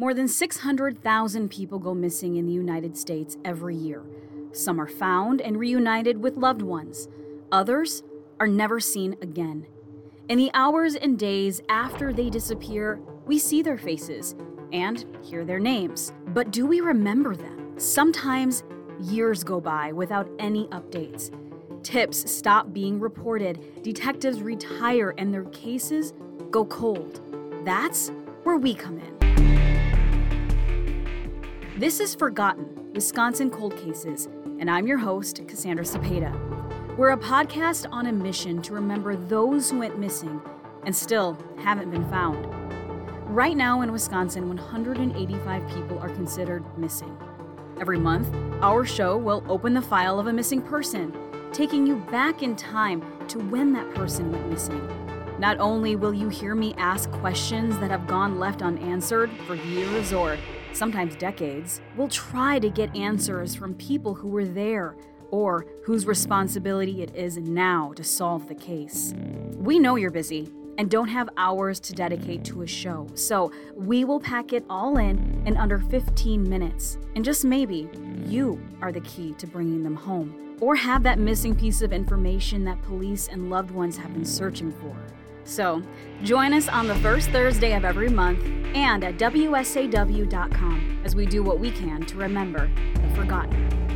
More than 600,000 people go missing in the United States every year. Some are found and reunited with loved ones, others are never seen again. In the hours and days after they disappear, we see their faces and hear their names. But do we remember them? Sometimes years go by without any updates. Tips stop being reported, detectives retire, and their cases go cold. That's where we come in. This is Forgotten Wisconsin Cold Cases, and I'm your host, Cassandra Cepeda. We're a podcast on a mission to remember those who went missing and still haven't been found. Right now in Wisconsin, 185 people are considered missing. Every month, our show will open the file of a missing person, taking you back in time to when that person went missing. Not only will you hear me ask questions that have gone left unanswered for years or sometimes decades, we'll try to get answers from people who were there or whose responsibility it is now to solve the case. We know you're busy and don't have hours to dedicate to a show, so we will pack it all in in under 15 minutes. And just maybe, you are the key to bringing them home, or have that missing piece of information that police and loved ones have been searching for. So, join us on the first Thursday of every month and at WSAW.com as we do what we can to remember the forgotten.